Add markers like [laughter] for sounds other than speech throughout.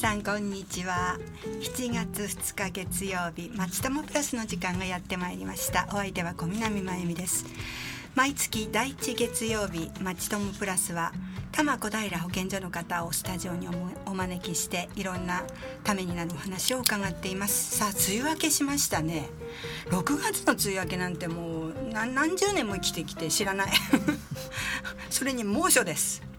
さんこんにちは。7月2日月曜日まちともプラスの時間がやってまいりました。お相手は小南真由美です。毎月第1月曜日まちともプラスは多摩小平保健所の方をスタジオにお招きしていろんなためになるお話を伺っています。さあ梅雨明けしましたね。6月の梅雨明けなんてもう何十年も生きてきて知らない。[laughs] それに猛暑です。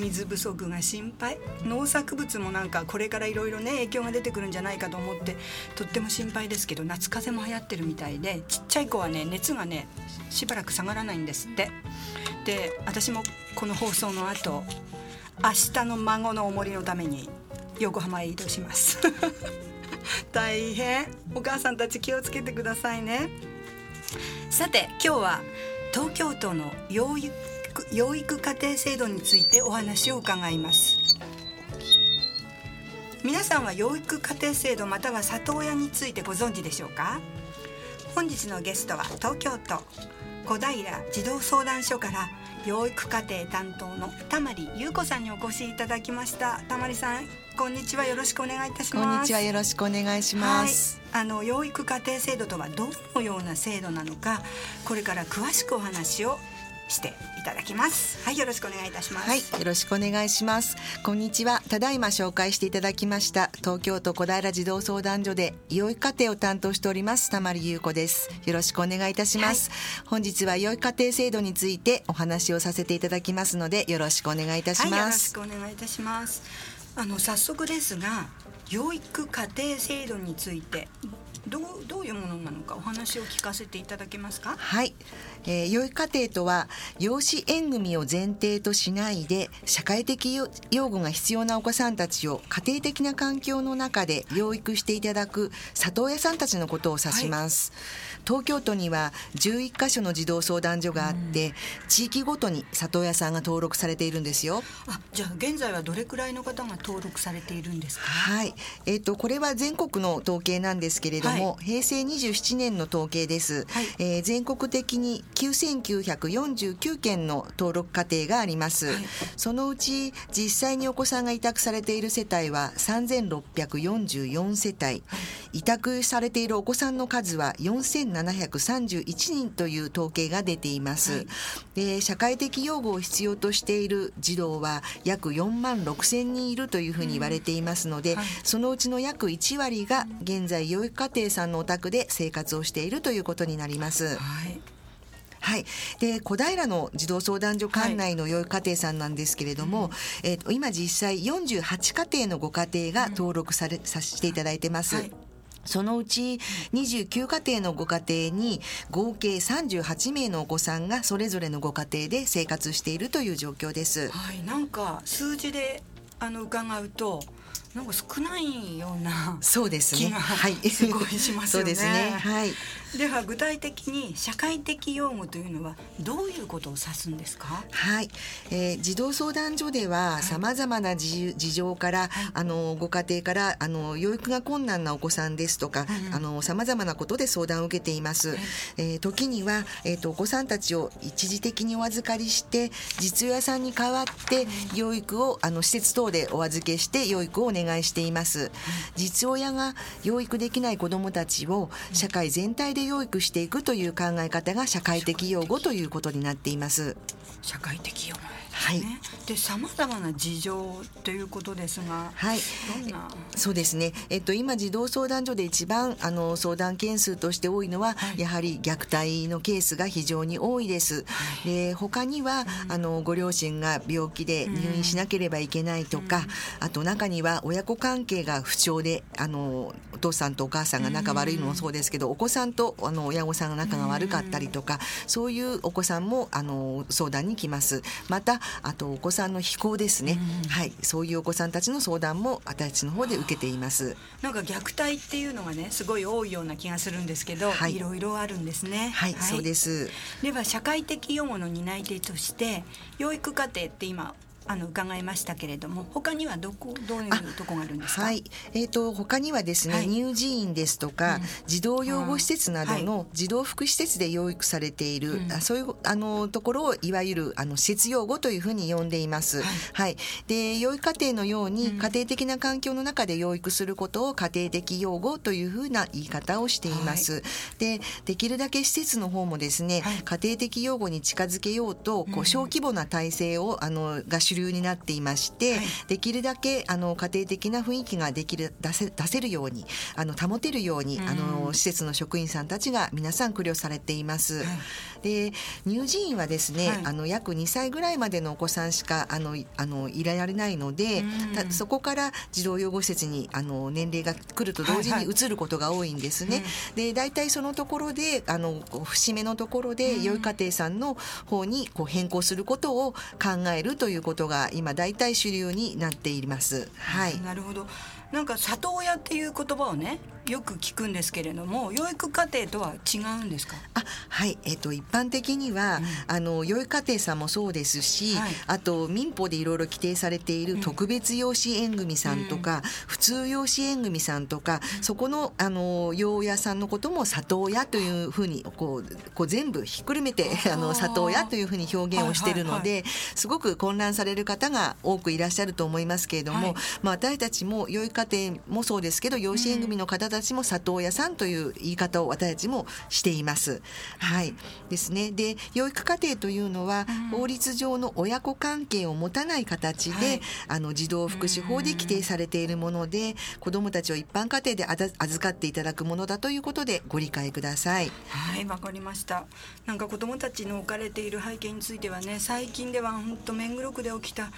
水不足が心配。農作物もなんかこれからいろいろね影響が出てくるんじゃないかと思ってとっても心配ですけど夏風邪も流行ってるみたいでちっちゃい子はね熱がねしばらく下がらないんですって。で私もこの放送の後明日の孫のお守りのために横浜へ移動します。[laughs] 大変。お母さんたち気をつけてくださいね。さて今日は東京都の養育養育家庭制度についてお話を伺います。皆さんは養育家庭制度または里親についてご存知でしょうか？本日のゲストは東京都小平児童相談所から養育家庭担当の玉利優子さんにお越しいただきました。玉利さんこんにちは。よろしくお願いいたします。こんにちは。よろしくお願いします、はい、あの養育家庭制度とはどのような制度なのかこれから詳しくお話をしていただきます。はいよろしくお願いいたします。はいよろしくお願いします。こんにちは。ただいま紹介していただきました東京都小平児童相談所で養育家庭を担当しております玉利優子です。よろしくお願いいたします、はい、本日は養育家庭制度についてお話をさせていただきますのでよろしくお願いいたします、はい、よろしくお願いいたします。あの早速ですが養育家庭制度についてどうどういうものなのかお話を聞かせていただけますか？はい、えー、養育家庭とは養子縁組を前提としないで社会的養護が必要なお子さんたちを家庭的な環境の中で養育していただく里親さんたちのことを指します、はい東京都には11カ所の児童相談所があって、うん、地域ごとに里親さんが登録されているんですよ。あじゃあ現在はどれくらいの方が登録されているんですか？はい。えっ、ー、とこれは全国の統計なんですけれども、はい、平成27年の統計です、はい、えー、全国的に9949件の登録家庭があります、はい、そのうち実際にお子さんが委託されている世帯は3644世帯、委託されているお子さんの数は4731人という統計が出ています、はい、で社会的養護を必要としている児童は約4万6千人いるというふうに言われていますので、うんはい、そのうちの約1割が現在養育家庭さんのお宅で生活をしているということになります。はい。はい、で小平の児童相談所管内の養育家庭さんなんですけれども、はい、えーと、今実際48家庭のご家庭が登録され、させていただいてます。はいそのうち29家庭のご家庭に合計38名のお子さんがそれぞれのご家庭で生活しているという状況です。はい、なんか数字であの伺うとなんか少ないようなそうですね。はい、[laughs] すごいしますよね。そうですね。はい。では具体的に社会的養護というのはどういうことを指すんですか？はい、えー、児童相談所ではさまざまな事情から、はい、あのご家庭からあの養育が困難なお子さんですとか、うん、あのさまざまなことで相談を受けています。はい、えー、時にはえっ、ー、とお子さんたちを一時的にお預かりして実親さんに代わって養育をあの施設等でお預けして養育をお願願いしています。実親が養育できない子どもたちを社会全体で養育していくという考え方が社会的養護ということになっています。社会的養護はい、でさまざまな事情ということですが、はい、そうですね、えっと、今児童相談所で一番あの相談件数として多いのは、はい、やはり虐待のケースが非常に多いです。はい、で他には、うん、あのご両親が病気で入院しなければいけないとか、うん、あと中には親子関係が不調であのお父さんとお母さんが仲悪いのもそうですけど、お子さんとあの親御さんが仲が悪かったりとか、そういうお子さんもあの相談に来ます。またあとお子さんの非行ですね、はい、そういうお子さんたちの相談も私たちの方で受けています。なんか虐待っていうのがねすごい多いような気がするんですけど、はい、いろいろあるんですね。はい、はい、そうです。では社会的養護の担い手として養育家庭って今あの伺いましたけれども他にはどこどういうとこがあるんですか？はい、えーと、他にはですね、はい、乳児院ですとか、うん、児童養護施設などの児童福祉施設で養育されている、はい、そういうあのところをいわゆるあの施設養護というふうに呼んでいます。はい、はい、で養育家庭のように、家庭的な環境の中で養育することを家庭的養護というふうな言い方をしています。でできるだけ施設の方もですね、家庭的養護に近づけようとこう小規模な体制をあのが主流になっていまして、できるだけあの家庭的な雰囲気ができる出せ出せるようにあの保てるように、あの施設の職員さんたちが皆さん苦慮されています。で乳児院はですね、あの約2歳ぐらいまでのお子さんしかあのあのいられないので、そこから児童養護施設にあの年齢が来ると同時に移ることが多いんですね。で大体そのところであの節目のところで良い家庭さんの方にこう変更することを考えるということが今大体主流になっています。はい。なるほど。なんか里親っていう言葉をねよく聞くんですけれども養育家庭とは違うんですか？あはい。えっ、ー、と一般的には、うん、あの養育家庭さんもそうですし、はい、あと民法でいろいろ規定されている特別養子縁組さんとか、うん、普通養子縁組さんとか、うん、そこのあの養親さんのことも里親というふうにこうこう全部ひっくるめて [laughs] あの里親というふうに表現をしているので、はいはいはい、すごく混乱される方が多くいらっしゃると思いますけれども、はい、まあ私たちも養育家庭もそうですけど養子縁組の方たちも里親さんという言い方を私たちもしています。はいですね、で養育家庭というのは、法律上の親子関係を持たない形で、はい、あの児童福祉法で規定されているもので、子どもたちを一般家庭で預かっていただくものだということでご理解ください。はいわかりました。なんか子どもたちの置かれている背景についてはね最近では本当目黒区で起きた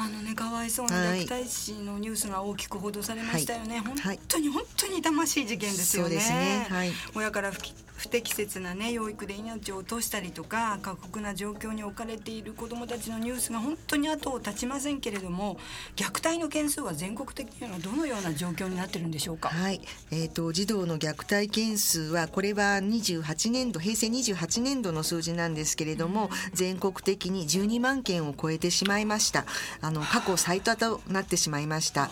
あのねかわいそうな虐待死のニュースが大きく報道されましたよね、はい、本当に本当に痛ましい事件ですよね。ね。はい、親から不適切なね養育で命を落としたりとか過酷な状況に置かれている子どもたちのニュースが本当に後を絶ちませんけれども虐待の件数は全国的にはどのような状況になってるんでしょうか？はい、えっ、ー、と児童の虐待件数はこれは28年度平成28年度の数字なんですけれども、うん、全国的に12万件を超えてしまいました。あの過去最多となってしまいました。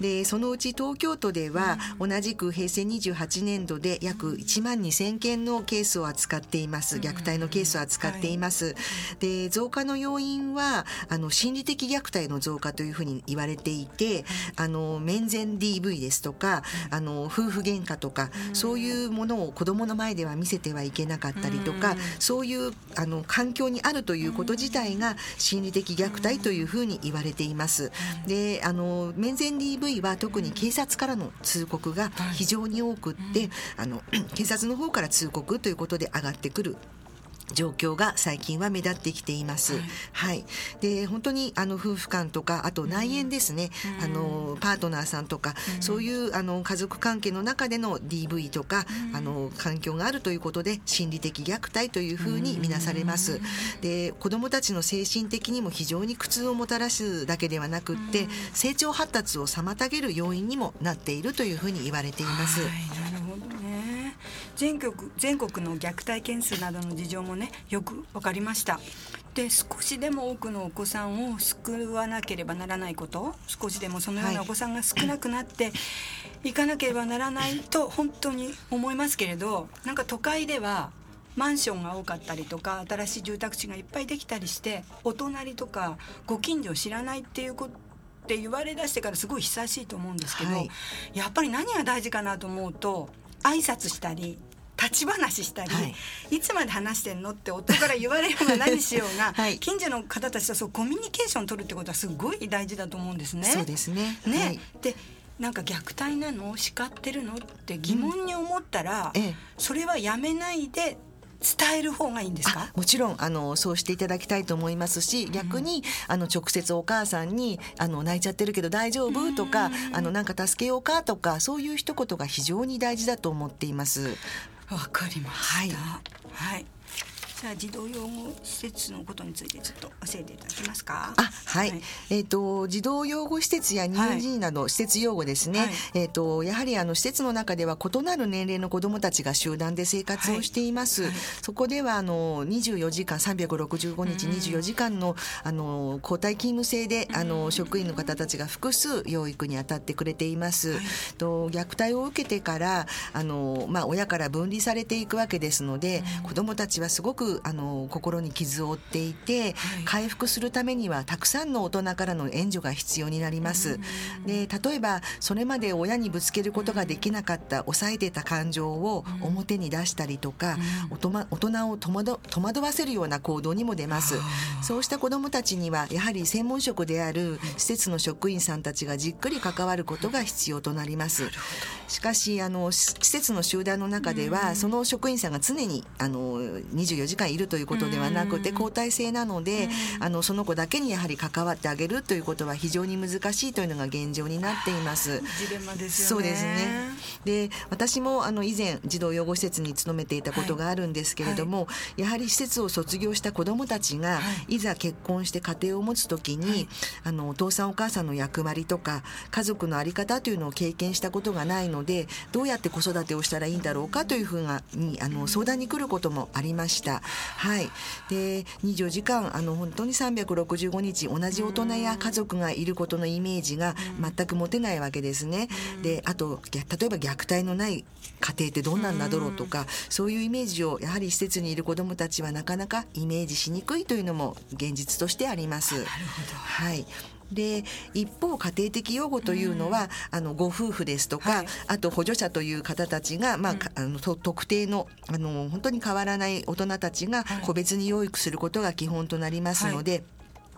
でそのうち東京都では、同じく平成28年度で約1万2000件のケースを扱っています。虐待のケースを扱っています。はい、で増加の要因はあの心理的虐待の増加というふうに言われていてあの面前 DV ですとかあの夫婦喧嘩とかそういうものを子どもの前では見せてはいけなかったりとかそういうあの環境にあるということ自体が心理的虐待というふうに言われています。であの面前 DV は特に警察からの通告が非常に多くって、あの [clears throat] 警察の方から通告ということで上がってくる状況が最近は目立ってきています。はい、はい、で本当にあの夫婦間とかあと内縁ですね、うん、あのパートナーさんとか、うん、そういうあの家族関係の中での DV とか、うん、あの環境があるということで心理的虐待というふうに見なされます。で子どもたちの精神的にも非常に苦痛をもたらすだけではなくって、成長発達を妨げる要因にもなっているというふうに言われています。はい全国全国の虐待件数などの事情もねよく分かりました。で少しでも多くのお子さんを救わなければならないこと少しでもそのようなお子さんが少なくなっていかなければならないと本当に思いますけれどなんか都会ではマンションが多かったりとか新しい住宅地がいっぱいできたりしてお隣とかご近所を知らないっていうことって言われだしてからすごい久しいと思うんですけど、はい、やっぱり何が大事かなと思うと挨拶したり立ち話したり、はい、いつまで話してんのって夫から言われようが何しようが、[laughs] はい、近所の方たちとそうコミュニケーション取るってことはすごい大事だと思うんですね。そうですね。ね、はい、でなんか虐待なの？叱ってるの？って疑問に思ったら、うん。ええ、それはやめないで伝える方がいいんですか？もちろんあのそうしていただきたいと思いますし逆に、うん、あの直接お母さんにあの泣いちゃってるけど大丈夫？とかあのなんか助けようか？とかそういう一言が非常に大事だと思っています。わかりました。はい、はいじゃあ児童養護施設のことについてちょっと教えていただけますか？あ、はい。はい、えっ、ー、と児童養護施設や乳児など施設用語ですね。はい、えっ、ー、とやはりあの施設の中では異なる年齢の子どもたちが集団で生活をしています。はい、そこではあの24時間365日24時間のあの交代勤務制であの職員の方たちが複数養育に当たってくれています。と虐待を受けてからあのまあ親から分離されていくわけですので、子どもたちはすごくあの心に傷を負っていて、はい、回復するためにはたくさんの大人からの援助が必要になります。で例えばそれまで親にぶつけることができなかった抑えてた感情を表に出したりとか、大人を戸惑わせるような行動にも出ます。そうした子どもたちにはやはり専門職である施設の職員さんたちがじっくり関わることが必要となります。しかしあの施設の集団の中では、その職員さんが常にあの24時間いるということではなくて交代制なのであのその子だけにやはり関わってあげるということは非常に難しいというのが現状になっています。そうですね。で私もあの以前児童養護施設に勤めていたことがあるんですけれども、はい、やはり施設を卒業した子どもたちが、はい、いざ結婚して家庭を持つ時に、はい、あのお父さんお母さんの役割とか家族の在り方というのを経験したことがないのでどうやって子育てをしたらいいんだろうかというふうにあの相談に来ることもありました。はい、で24時間あの本当に365日同じ大人や家族がいることのイメージが全く持てないわけですね。であと例えば虐待のない家庭ってどんなんだろうとかそういうイメージをやはり施設にいる子どもたちはなかなかイメージしにくいというのも現実としてあります。はいで一方家庭的養護というのは、あのご夫婦ですとか、はい、あと補助者という方たちが、まあ、あの特定のあの本当に変わらない大人たちが個別に養育することが基本となりますので。はい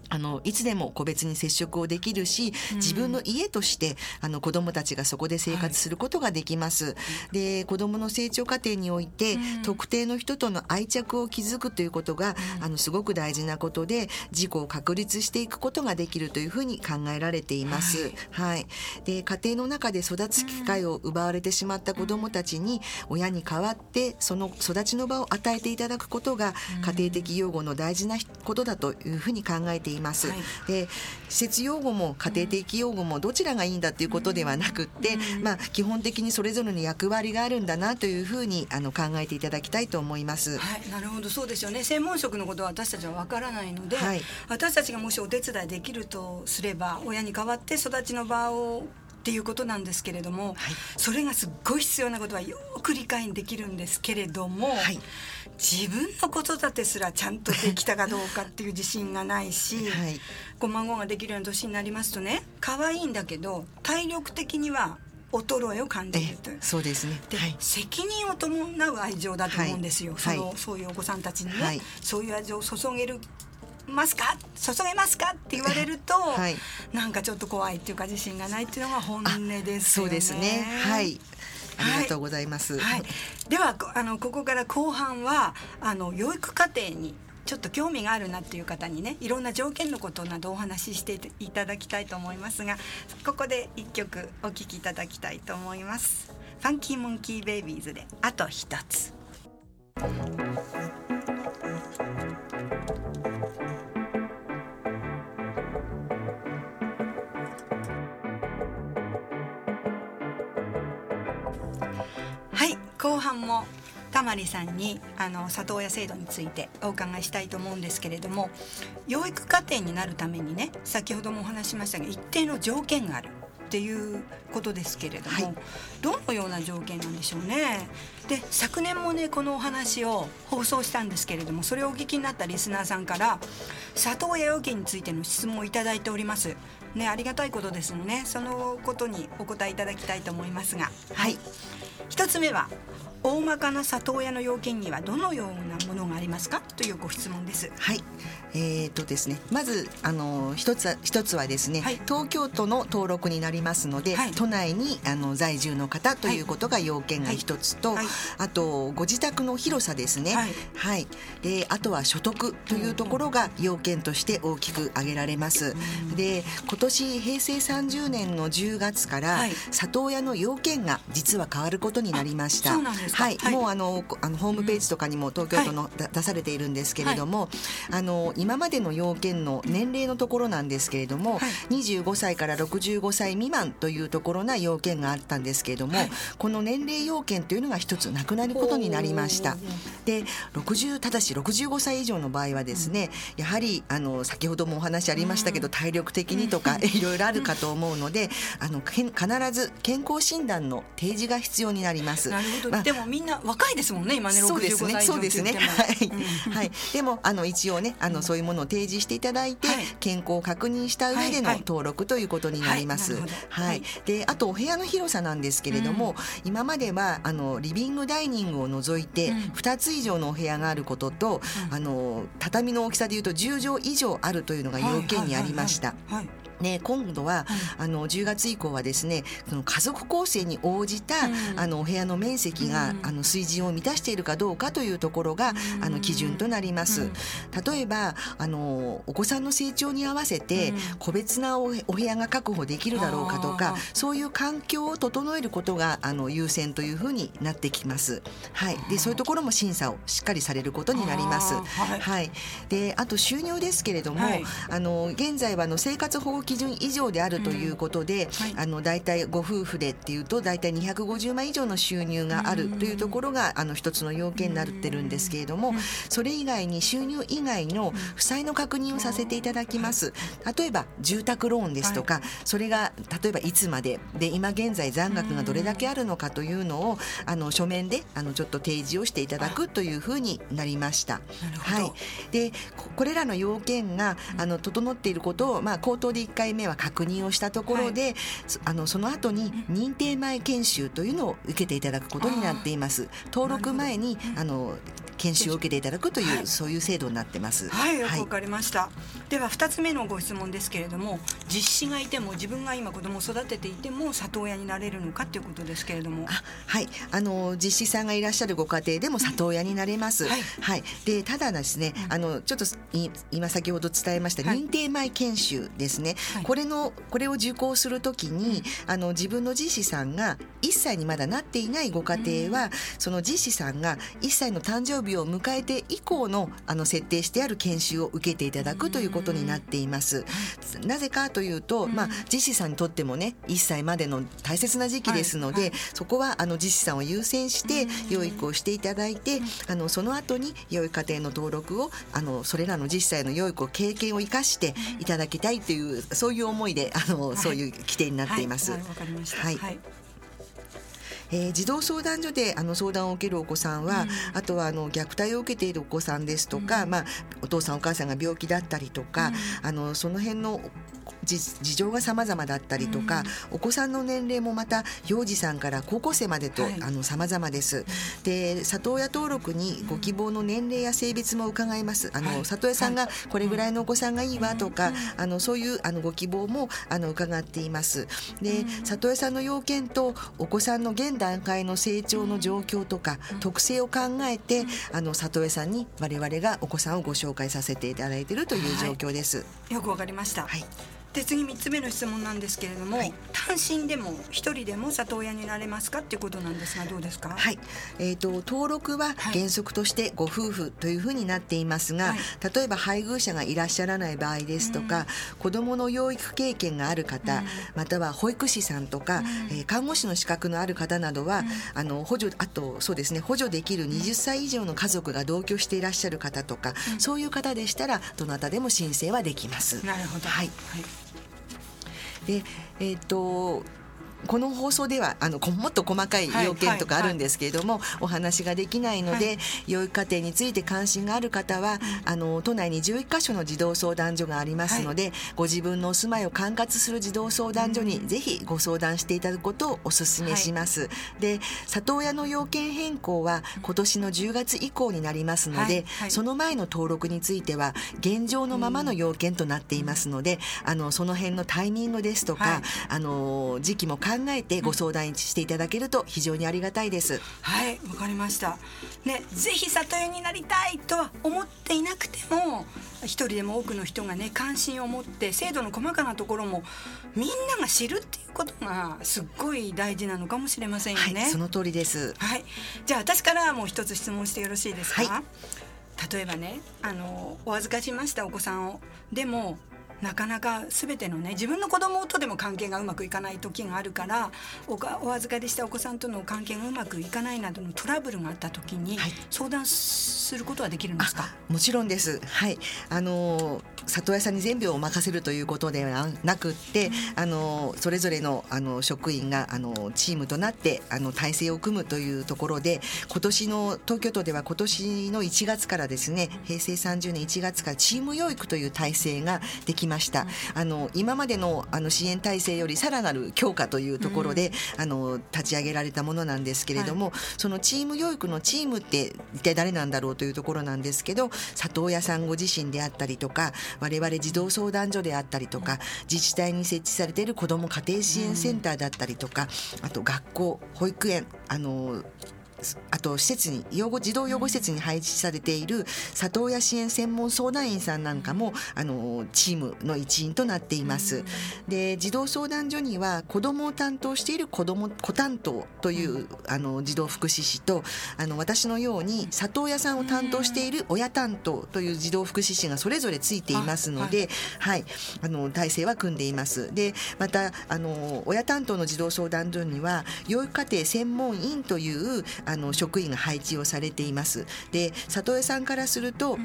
あのいつでも個別に接触をできるし自分の家としてあの子どもたちがそこで生活することができます。はい、で子どもの成長過程において、うん、特定の人との愛着を築くということが、うん、あのすごく大事なことで自己を確立していくことができるというふうに考えられています。はい、はい、で家庭の中で育つ機会を奪われてしまった子どもたちに親に代わってその育ちの場を与えていただくことが家庭的養護の大事なことだというふうに考えています。います。はい、で施設用語も家庭的用語もどちらがいいんだということではなくって、うん、まあ、基本的にそれぞれの役割があるんだなというふうにあの考えていただきたいと思います。はい、なるほど。そうですよね。専門職のことは私たちはわからないので、はい、私たちがもしお手伝いできるとすれば親に代わって育ちの場をっていうことなんですけれども、はい、それがすっごい必要なことはよく理解できるんですけれども、はい、自分の子育てすらちゃんとできたかどうかっていう自信がないし、[laughs] はい、ご孫ができるような年になりますとね可愛いんだけど体力的には衰えを感じるという。そうですね、で、はい、責任を伴う愛情だと思うんですよ、はい、そのそういうお子さんたちにね、はい、そういう愛情を注げるますか注げますか？って言われると、はい、なんかちょっと怖いっていうか自信がないっていうのが本音ですよね。そうですねはいありがとうございます。はい、ではあのここから後半はあの養育家庭にちょっと興味があるなっていう方にねいろんな条件のことなどお話ししていただきたいと思いますがここで一曲お聴きいただきたいと思います。ファンキーモンキーベイビーズであと一つ。もたまりさんにあの里親制度についてお伺いしたいと思うんですけれども養育家庭になるためにね先ほどもお話しましたが一定の条件があるっていうことですけれども、はい、どのような条件なんでしょうね。で昨年もねこのお話を放送したんですけれどもそれをお聞きになったリスナーさんから里親要件についての質問をいただいております。ねありがたいことですのね。そのことにお答えいただきたいと思いますが。はい。一つ目は大まかな里親の要件にはどのようなものがありますか？というご質問です。はい。えーとですね、まずあの一つは一つはですね、はい、東京都の登録になりますので、はい、都内にあの在住の方ということが要件が一つと、はい、あとご自宅の広さですね。はい。であとは所得というところが要件として大きく挙げられます。で今年平成30年の10月から、里親の要件が実は変わることになりました。はい、もうあのあのホームページとかにも東京都の、出されているんですけれども、あの今までの要件の年齢のところなんですけれども、はい、25歳から65歳未満というところな要件があったんですけれども、この年齢要件というのが一つなくなることになりました。で60ただし65歳以上の場合はですね、やはりあの先ほどもお話ありましたけど、体力的にとかいろいろあるかと思うので、あの必ず健康診断の提示が必要になります。なるほど。まあ、でもみんな若いですもんね今ね65歳以上そうですね。はい、はい。でもあの一応ねあのそういうものを提示していただいて、健康を確認した上での登録ということになります。はい。であとお部屋の広さなんですけれども、今まではあのリビングダイニングを除いて2つ以上のお部屋があることと、あの畳の大きさでいうと10畳以上あるというのが要件にありました。ね、今度は、あの10月以降はですねその家族構成に応じた、あのお部屋の面積が、あの水準を満たしているかどうかというところが、あの基準となります。例えばあのお子さんの成長に合わせて、個別なお部屋が確保できるだろうかとかそういう環境を整えることがあの優先というふうになってきます。はい、でそういうところも審査をしっかりされることになります。はい、はい、であと収入ですけれども、はい、あの現在はあの生活保護基準以上であるということで、うん。はい、あの大体ご夫婦でっていうと大体250万以上の収入があるというところがあの一つの要件になってるんですけれども、それ以外に収入以外の負債の確認をさせていただきます。例えば住宅ローンですとか、それが例えばいつまでで今現在残額がどれだけあるのかというのをあの書面であのちょっと提示をしていただくというふうになりました。はい、でこれらの要件があの整っていることを、まあ、口頭で1回目は確認をしたところで、はい、あのその後に認定前研修というのを受けていただくことになっています。登録前にあの研修を受けていただくという、はい、そういう制度になってます。はい、よくわかりました。はい、では二つ目のご質問ですけれども、実子がいても自分が今子供を育てていても里親になれるのかということですけれども。はい、あの実子さんがいらっしゃるご家庭でも里親になれます。はい、はい、でただですね、あのちょっと今先ほど伝えました認定前研修ですね。これのこれを受講するときに、あの自分の実子さんが1歳にまだなっていないご家庭は、その実子さんが1歳の誕生日を迎えて以降のあの設定してある研修を受けていただくということになっています。なぜかというと、まあ、実子さんにとってもね1歳までの大切な時期ですので、はいはい、そこはあの実子さんを優先して養育をしていただいて、あのその後に養育家庭の登録をあのそれらの実際の養育を経験を生かしていただきたいというそういう思いであの、はい、そういう規定になっています。はい、はい。えー、児童相談所であの相談を受けるお子さんは、うん、あとはあの虐待を受けているお子さんですとか、うん、まあ、お父さんお母さんが病気だったりとか、うん、あのその辺の事情が様々だったりとか、うん、お子さんの年齢もまた幼児さんから高校生までと、はい、あの様々です。で里親登録にご希望の年齢や性別も伺います。あの、はい、里親さんがこれぐらいのお子さんがいいわとか、あのそういうあのご希望もあの伺っています。で里親さんの要件とお子さんの現段階の成長の状況とか、特性を考えてあの里親さんに我々がお子さんをご紹介させていただいているという状況です。はい、よくわかりました。はいで次3つ目の質問なんですけれども、はい、単身でも一人でも里親になれますかっていうことなんですがどうですか？はい、えーと、登録は原則としてご夫婦というふうになっていますが、はい、例えば配偶者がいらっしゃらない場合ですとか、うん、子どもの養育経験がある方、うん、または保育士さんとか、うん、えー、看護師の資格のある方などは、あの補助あとそうですね補助できる20歳以上の家族が同居していらっしゃる方とか、そういう方でしたらどなたでも申請はできます。なるほど、はい、はいでえっ、ー、とこの放送ではあのもっと細かい要件とかあるんですけれども、お話ができないので、はい、養育家庭について関心がある方は、うん、あの都内に11カ所の児童相談所がありますので、はい、ご自分のお住まいを管轄する児童相談所にぜひご相談していただくことをお勧めします。で里親の要件変更は今年の10月以降になりますので、その前の登録については現状のままの要件となっていますので、あのその辺のタイミングですとか、あの時期も考えてご相談していただけると非常にありがたいです。はいわかりましたねぜひ里親になりたいとは思っていなくても一人でも多くの人がね関心を持って制度の細かなところもみんなが知るっていうことがすっごい大事なのかもしれませんよね。はい、その通りです。はい。じゃあ私からもう一つ質問してよろしいですか？はい、例えばね、あのお預かりしましたお子さんをでもなかなか全てのね自分の子供とでも関係がうまくいかない時があるからおかお預かりしたお子さんとの関係がうまくいかないなどのトラブルがあった時に、相談することはできるんですか？もちろんです。はい。あの里親さんに全部を任せるということではなくって、うん、あのそれぞれのあの職員があのチームとなってあの体制を組むというところで今年の東京都では今年の1月からですね平成30年1月からチーム養育という体制ができました。あの今までのあの支援体制よりさらなる強化というところで、うん、あの立ち上げられたものなんですけれども、はい、そのチーム養育のチームって一体誰なんだろうというところなんですけど里親さんご自身であったりとか我々児童相談所であったりとか自治体に設置されている子ども家庭支援センターだったりとかあと学校保育園あのあと施設に養護児童養護施設に配置されている里親支援専門相談員さんなんかもあのチームの一員となっています。で児童相談所には子どもを担当している子ども子担当というあの児童福祉士とあの私のように里親さんを担当している親担当という児童福祉士がそれぞれついていますので、はい、あの体制は組んでいます。でまたあの親担当の児童相談所には養育家庭専門員というあの職員が配置をされています。で里江さんからすると、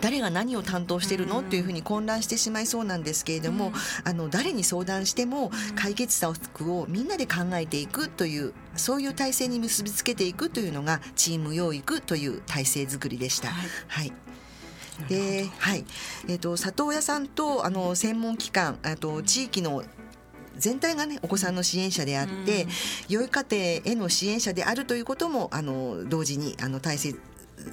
誰が何を担当してるの？っていうふうに混乱してしまいそうなんですけれども、あの誰に相談しても解決策をみんなで考えていくというそういう体制に結びつけていくというのがチーム養育という体制づくりでした。はい、はい。で、はい、えっ、ー、と里親さんとあの専門機関、あと地域の全体がねお子さんの支援者であって、良い家庭への支援者であるということもあの同時にあの大切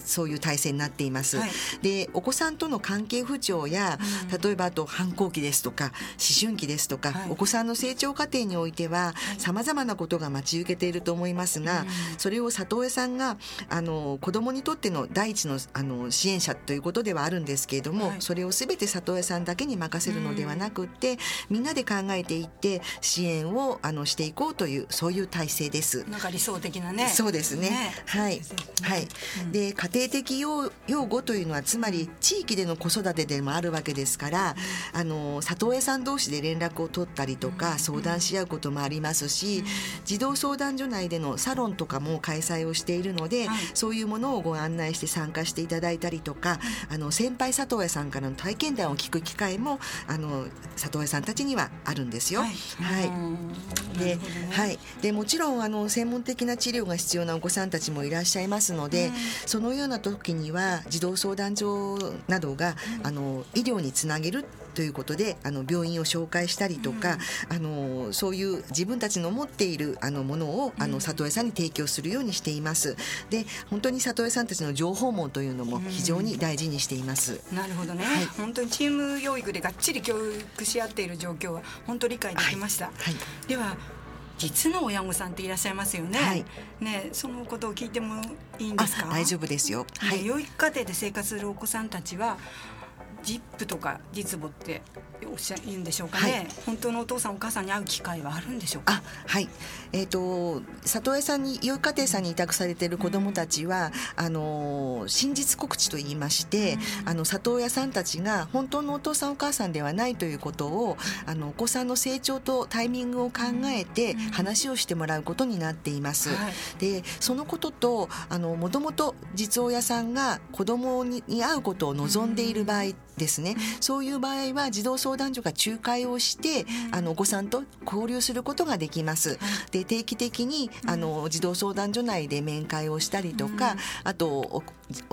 そういう体制になっています。はい、でお子さんとの関係不調や、例えばあと反抗期ですとか思春期ですとか、はい、お子さんの成長過程においてはさまざまなことが待ち受けていると思いますが、それを里親さんがあの子どもにとっての第一のあの支援者ということではあるんですけれども、はい、それをすべて里親さんだけに任せるのではなくって、みんなで考えていって支援をあのしていこうというそういう体制です。なんか理想的なね。そうですね。ね。はい、はい。で家庭的養護というのはつまり地域での子育てでもあるわけですから、あの里親さん同士で連絡を取ったりとか相談し合うこともありますし、児童相談所内でのサロンとかも開催をしているので、そういうものをご案内して参加していただいたりとか、あの先輩里親さんからの体験談を聞く機会もあの里親さんたちにはあるんですよ。はい、はい。で、はい、でもちろんあの専門的な治療が必要なお子さんたちもいらっしゃいますので、そのような時には児童相談所などが、あの医療につなげるということであの病院を紹介したりとか、うん、あのそういう自分たちの持っているあのものをあの里親さんに提供するようにしています。で本当に里親さんたちの情報網というのも非常に大事にしています。うん、なるほどね、はい、本当にチーム養育でがっちり教育し合っている状況は本当理解できました。はい、はい、では実の親御さんっていらっしゃいますよね。はい、ね、そのことを聞いてもいいんですか？大丈夫ですよ。はい、養育家庭で生活するお子さんたちは。ジップとか実母っておっしゃるんでしょうかね、はい、本当のお父さんお母さんに会う機会はあるんでしょうか。はい。えっ、ー、と里親さんに養育家庭さんに委託されている子どもたちは、うん、あの真実告知と言いまして、うん、あの里親さんたちが本当のお父さんお母さんではないということを、うん、あのお子さんの成長とタイミングを考えて話をしてもらうことになっています。でそのこととあのもともと実親さんが子どもに会うことを望んでいる場合ですね、そういう場合は児童相談所が仲介をして、あのお子さんと交流することができます。で定期的にあの児童相談所内で面会をしたりとか、あと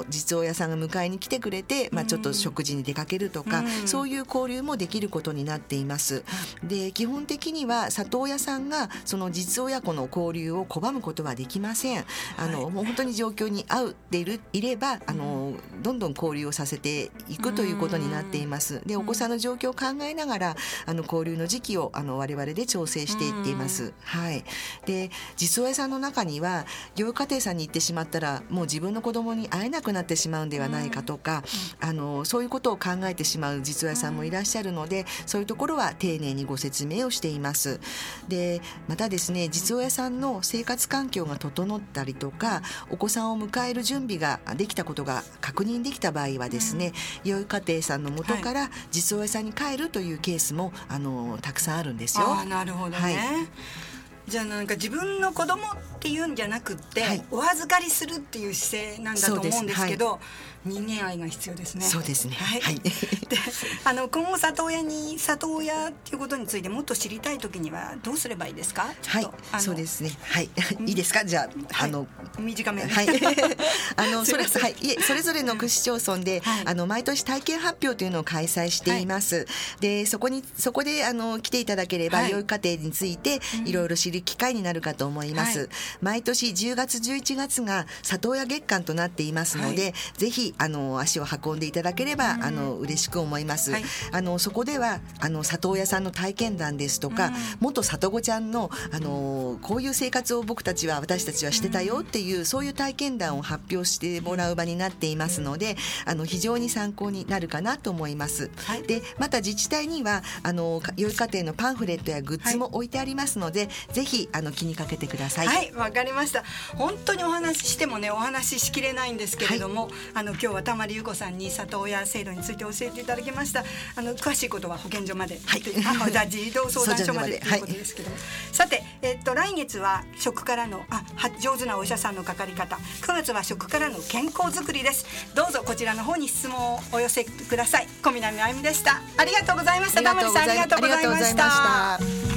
実親さんが迎えに来てくれて、まあ、ちょっと食事に出かけるとか、うん、そういう交流もできることになっています。で基本的には里親さんがその実親子の交流を拒むことはできません。あの、はい、もう本当に状況に合うでいるいればあのどんどん交流をさせていくということになっています。でお子さんの状況を考えながらあの交流の時期をあの我々で調整していっています。はい。で実親さんの中には養育家庭さんに行ってしまったらもう自分の子供に会えなくなってしまうんではないかとか、あのそういうことを考えてしまう実親さんもいらっしゃるので、そういうところは丁寧にご説明をしています。でまたですね実親さんの生活環境が整ったりとかお子さんを迎える準備ができたことが確認できた場合はですね、うん、養育家庭さんの元から実親さんに帰るというケースもあのたくさんあるんですよ。なるほどね、はいじゃあなんか自分の子供っていうんじゃなくって、はい、お預かりするっていう姿勢なんだと思うんですけど、人間愛が必要ですね。そうですね。はい。はい、[laughs] で、あの今後里親に里親っていうことについてもっと知りたい時にはどうすればいいですか？はい。そうですね。はい。[laughs] いいですか？じゃあ、あの短め。はい。あの [laughs] それはい。いえそれぞれの区市町村で、あの毎年体験発表というのを開催しています。でそこにそこであの来ていただければ、養育家庭についていろいろ知る機会になるかと思います。毎年10月11月が里親月間となっていますので、ぜひあの足を運んでいただければ、うん、あの嬉しく思います。はい、あのそこではあの里親さんの体験談ですとか、うん、元里子ちゃんのあのこういう生活を僕たちは私たちはしてたよっていう、うん、そういう体験談を発表してもらう場になっていますので、あの非常に参考になるかなと思います。はい、でまた自治体にはあの養育家庭のパンフレットやグッズも置いてありますので、はい、ぜひあの気にかけてください。はいわかりました。本当にお話ししてもねお話ししきれないんですけれども、あの今日はたままりゆうこさんに里親制度について教えていただきました。あの詳しいことは保健所まで、はい、あじゃ児童相談所まで [laughs] とい。うことですけども、はい、さて、えっと来月は食からのあ上手なお医者さんのかかり方。9月は食からの健康づくりです。どうぞこちらの方に質問をお寄せください。小南あゆみでした。ありがとうございました。田森さんありがとうございました